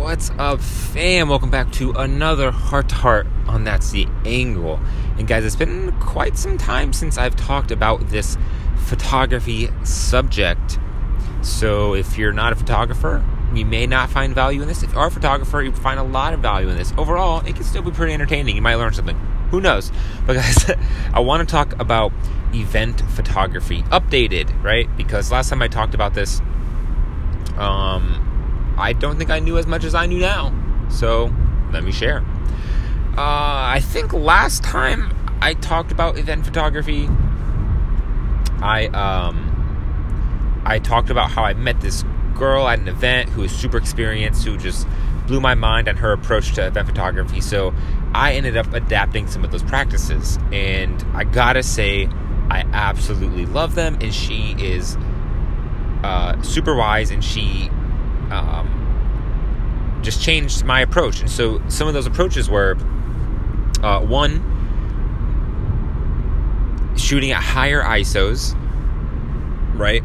What's up, fam? Welcome back to another Heart to Heart on That's the Angle. And guys, it's been quite some time since I've talked about this photography subject. So if you're not a photographer, you may not find value in this. If you are a photographer, you find a lot of value in this. Overall, it can still be pretty entertaining. You might learn something. Who knows? But guys, I want to talk about event photography updated, right? Because last time I talked about this, um, I don't think I knew as much as I knew now. So let me share. Uh, I think last time I talked about event photography, I um, I talked about how I met this girl at an event who was super experienced, who just blew my mind on her approach to event photography. So I ended up adapting some of those practices, and I gotta say, I absolutely love them. And she is uh, super wise, and she um, just changed my approach. And so some of those approaches were uh, one, shooting at higher ISOs, right?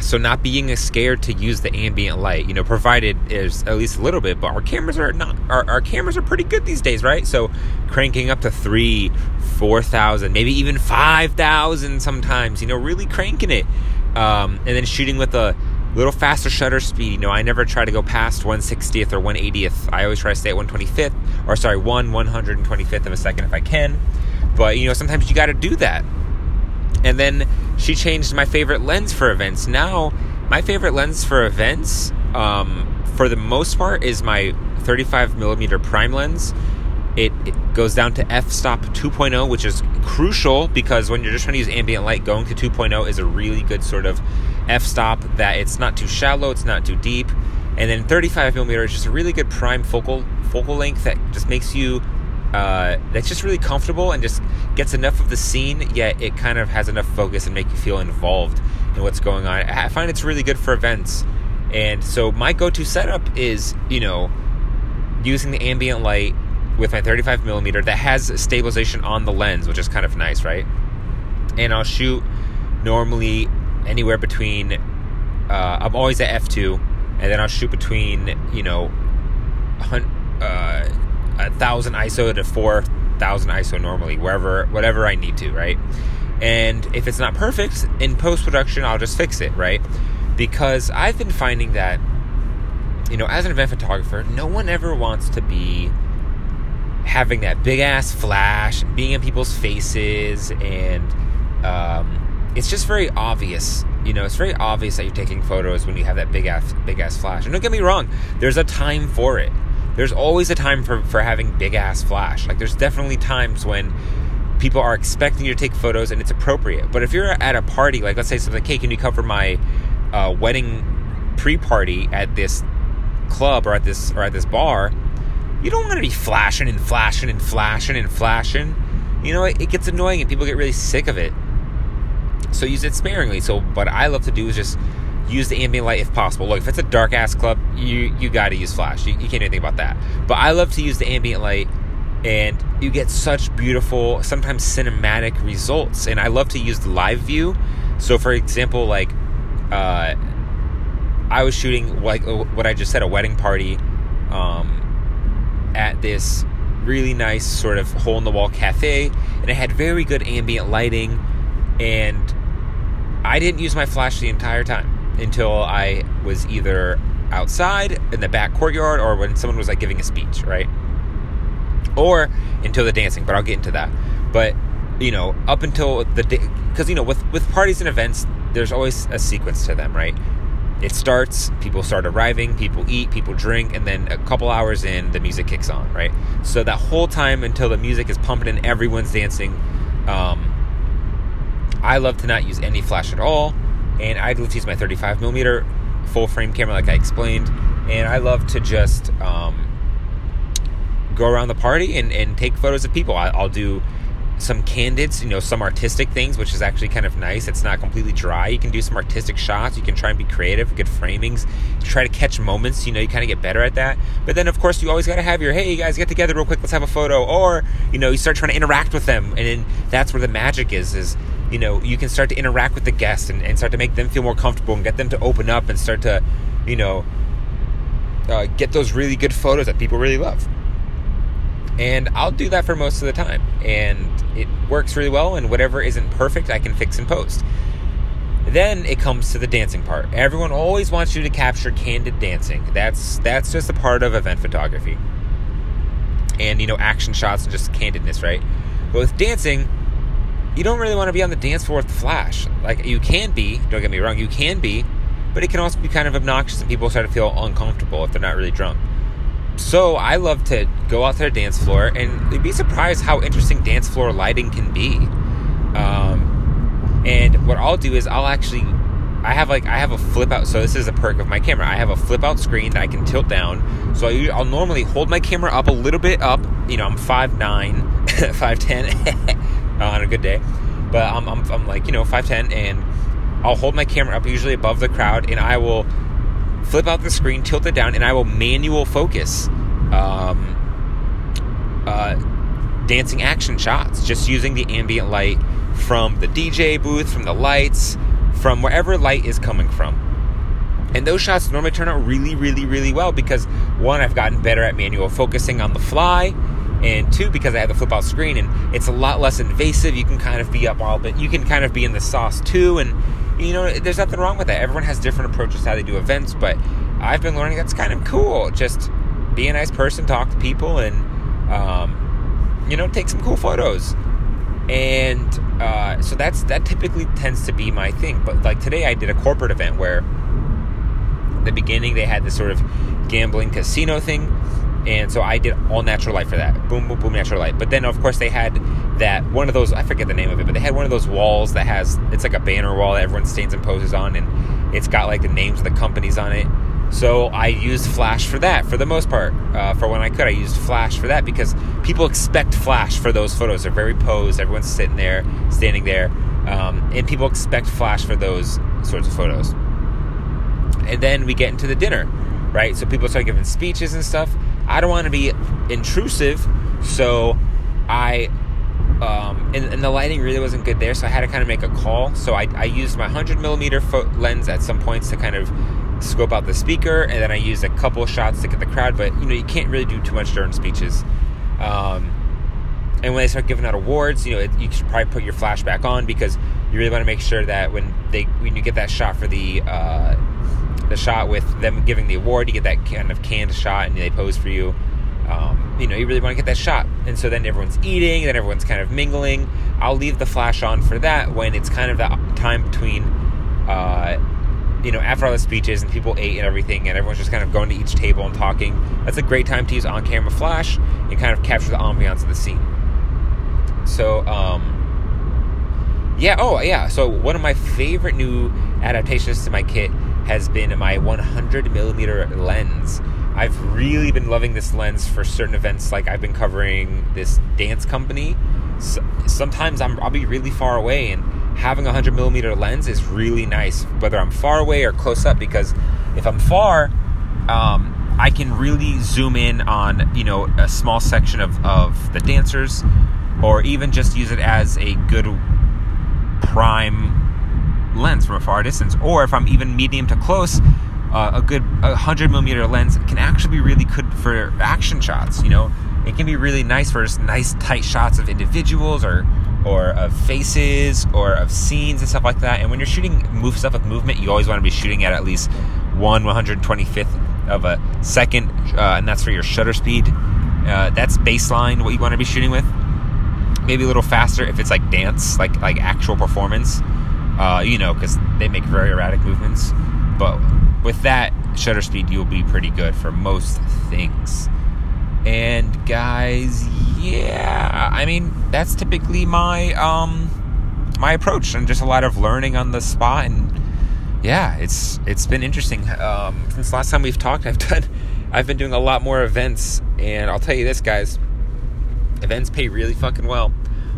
So not being scared to use the ambient light, you know, provided is at least a little bit. But our cameras are not our, our cameras are pretty good these days, right? So cranking up to three, four thousand, maybe even five thousand sometimes, you know, really cranking it, um, and then shooting with a little faster shutter speed. You know, I never try to go past 160th or 180th. I always try to stay at 125th, or sorry, 1 125th of a second if I can. But, you know, sometimes you got to do that. And then she changed my favorite lens for events. Now, my favorite lens for events, um, for the most part, is my 35 millimeter prime lens. It, it, goes down to f-stop 2.0 which is crucial because when you're just trying to use ambient light going to 2.0 is a really good sort of f-stop that it's not too shallow it's not too deep. And then 35 millimeter is just a really good prime focal focal length that just makes you uh, that's just really comfortable and just gets enough of the scene yet it kind of has enough focus and make you feel involved in what's going on. I find it's really good for events. And so my go-to setup is you know using the ambient light with my 35 millimeter that has stabilization on the lens, which is kind of nice, right? And I'll shoot normally anywhere between. Uh, I'm always at f2, and then I'll shoot between you know, uh, a thousand ISO to four thousand ISO normally, wherever whatever I need to, right? And if it's not perfect in post production, I'll just fix it, right? Because I've been finding that, you know, as an event photographer, no one ever wants to be having that big ass flash and being in people's faces and um, it's just very obvious you know it's very obvious that you're taking photos when you have that big ass big ass flash. And don't get me wrong there's a time for it. There's always a time for, for having big ass flash. Like there's definitely times when people are expecting you to take photos and it's appropriate. But if you're at a party like let's say something like hey can you cover my uh, wedding pre-party at this club or at this or at this bar? You don't want to be flashing and flashing and flashing and flashing. You know, it, it gets annoying and people get really sick of it. So use it sparingly. So what I love to do is just use the ambient light if possible. Look, if it's a dark ass club, you you got to use flash. You, you can't do anything about that. But I love to use the ambient light, and you get such beautiful, sometimes cinematic results. And I love to use the live view. So, for example, like uh, I was shooting like what I just said, a wedding party. Um, at this really nice sort of hole in the wall cafe, and it had very good ambient lighting. And I didn't use my flash the entire time until I was either outside in the back courtyard or when someone was like giving a speech, right? Or until the dancing, but I'll get into that. But you know, up until the day, because you know, with with parties and events, there's always a sequence to them, right? it starts, people start arriving, people eat, people drink, and then a couple hours in, the music kicks on, right? So that whole time until the music is pumping and everyone's dancing, um, I love to not use any flash at all, and I love to use my 35 millimeter full frame camera, like I explained, and I love to just um, go around the party and, and take photos of people. I, I'll do some candids, you know, some artistic things, which is actually kind of nice. It's not completely dry. You can do some artistic shots. You can try and be creative, good framings. Try to catch moments. You know, you kind of get better at that. But then, of course, you always got to have your hey, you guys, get together real quick. Let's have a photo. Or you know, you start trying to interact with them, and then that's where the magic is. Is you know, you can start to interact with the guests and, and start to make them feel more comfortable and get them to open up and start to, you know, uh, get those really good photos that people really love. And I'll do that for most of the time. And it works really well, and whatever isn't perfect, I can fix and post. Then it comes to the dancing part. Everyone always wants you to capture candid dancing. That's that's just a part of event photography. And you know, action shots and just candidness, right? But with dancing, you don't really want to be on the dance floor with the flash. Like you can be, don't get me wrong, you can be, but it can also be kind of obnoxious and people start to feel uncomfortable if they're not really drunk. So I love to go out to the dance floor and you'd be surprised how interesting dance floor lighting can be. Um, and what I'll do is I'll actually I have like I have a flip out. So this is a perk of my camera. I have a flip out screen that I can tilt down. So I, will normally hold my camera up a little bit up. You know, I'm 5'9", 5'10", on a good day, but I'm, I'm I'm like you know 5'10", and I'll hold my camera up usually above the crowd, and I will flip out the screen, tilt it down, and I will manual focus um, uh, dancing action shots just using the ambient light from the DJ booth, from the lights, from wherever light is coming from. And those shots normally turn out really, really, really well because one, I've gotten better at manual focusing on the fly, and two, because I have the flip out screen and it's a lot less invasive. You can kind of be up all, but you can kind of be in the sauce too, and you know, there's nothing wrong with that. Everyone has different approaches to how they do events, but I've been learning that's kind of cool. Just be a nice person, talk to people, and um, you know, take some cool photos. And uh, so that's that typically tends to be my thing. But like today, I did a corporate event where the beginning they had this sort of gambling casino thing and so I did all natural light for that. Boom, boom, boom, natural light. But then, of course, they had that one of those, I forget the name of it, but they had one of those walls that has, it's like a banner wall that everyone stands and poses on, and it's got like the names of the companies on it. So I used Flash for that for the most part. Uh, for when I could, I used Flash for that because people expect Flash for those photos. They're very posed. Everyone's sitting there, standing there, um, and people expect Flash for those sorts of photos. And then we get into the dinner, right? So people start giving speeches and stuff. I don't want to be intrusive, so I um, and, and, the lighting really wasn't good there, so I had to kind of make a call. So I, I used my 100 millimeter lens at some points to kind of scope out the speaker, and then I used a couple shots to get the crowd. But you know, you can't really do too much during speeches. Um, and when they start giving out awards, you know, it, you should probably put your flash back on because you really want to make sure that when they when you get that shot for the uh, the shot with them giving the award. You get that kind of canned shot, and they pose for you. Um, you know, you really want to get that shot. And so then everyone's eating, then everyone's kind of mingling. I'll leave the flash on for that when it's kind of that time between, uh, you know, after all the speeches and people ate and everything, and everyone's just kind of going to each table and talking. That's a great time to use on camera flash and kind of capture the ambiance of the scene. So, um, yeah, oh, yeah. So, one of my favorite new adaptations to my kit has been my 100 millimeter lens. I've really been loving this lens for certain events. Like I've been covering this dance company. So sometimes I'm, I'll be really far away, and having a 100 millimeter lens is really nice, whether I'm far away or close up. Because if I'm far, um, I can really zoom in on you know a small section of, of the dancers, or even just use it as a good prime lens from a far distance, or if I'm even medium to close, uh, a good 100 millimeter lens can actually be really good for action shots. You know, it can be really nice for just nice tight shots of individuals or or of faces or of scenes and stuff like that. And when you're shooting move stuff with movement, you always want to be shooting at at least one 125th of a second, uh, and that's for your shutter speed. Uh, that's baseline what you want to be shooting with. Maybe a little faster if it's like dance, like like actual performance uh, you know, because they make very erratic movements. But with that shutter speed, you'll be pretty good for most things. And guys, yeah, I mean that's typically my um my approach, and just a lot of learning on the spot. And yeah, it's it's been interesting. Um, since last time we've talked, I've done I've been doing a lot more events, and I'll tell you this, guys, events pay really fucking well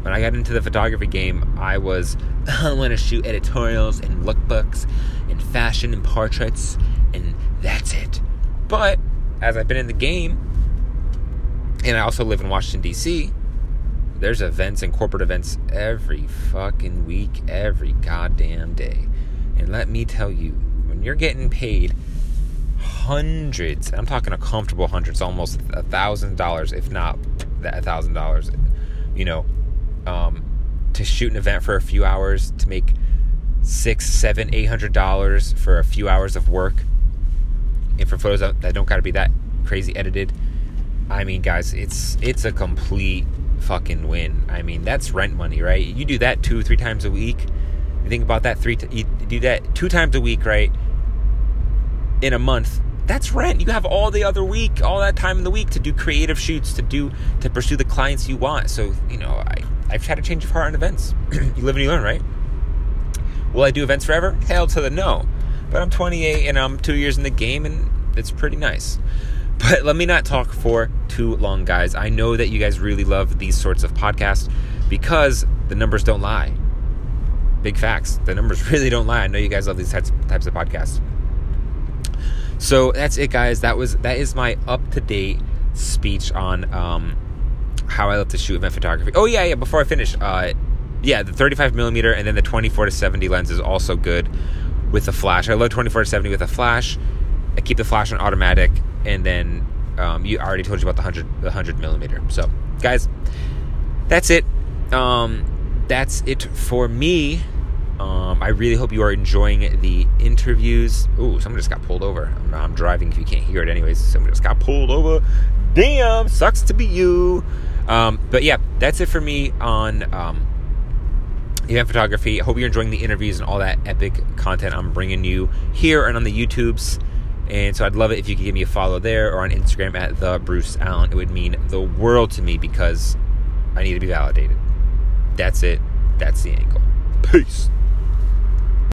when I got into the photography game, I was I want to shoot editorials and lookbooks and fashion and portraits, and that's it. But as I've been in the game, and I also live in Washington D.C., there's events and corporate events every fucking week, every goddamn day. And let me tell you, when you're getting paid hundreds. I'm talking a comfortable hundreds, almost a thousand dollars, if not a thousand dollars. You know, um, to shoot an event for a few hours to make six, seven, eight hundred dollars for a few hours of work, and for photos that don't got to be that crazy edited. I mean, guys, it's it's a complete fucking win. I mean, that's rent money, right? You do that two, three times a week. You think about that three. T- you do that two times a week, right? In a month, that's rent. You have all the other week, all that time in the week to do creative shoots, to do to pursue the clients you want. So you know, I I've had a change of heart on events. you live and you learn, right? Will I do events forever? Hell to the no. But I'm 28 and I'm two years in the game, and it's pretty nice. But let me not talk for too long, guys. I know that you guys really love these sorts of podcasts because the numbers don't lie. Big facts. The numbers really don't lie. I know you guys love these types types of podcasts. So that's it, guys. That was that is my up to date speech on um, how I love to shoot event photography. Oh yeah, yeah. Before I finish, uh, yeah, the 35 millimeter and then the 24 to 70 lens is also good with the flash. I love 24 to 70 with a flash. I keep the flash on automatic, and then um, you already told you about the 100 the 100 millimeter. So, guys, that's it. Um, that's it for me. Um, I really hope you are enjoying the interviews. Ooh, someone just got pulled over. I'm, I'm, driving if you can't hear it, anyways. Someone just got pulled over. Damn, sucks to be you. Um, but yeah, that's it for me on um, event photography. I hope you're enjoying the interviews and all that epic content I'm bringing you here and on the YouTubes. And so I'd love it if you could give me a follow there or on Instagram at the Bruce Allen. It would mean the world to me because I need to be validated. That's it. That's the angle. Peace.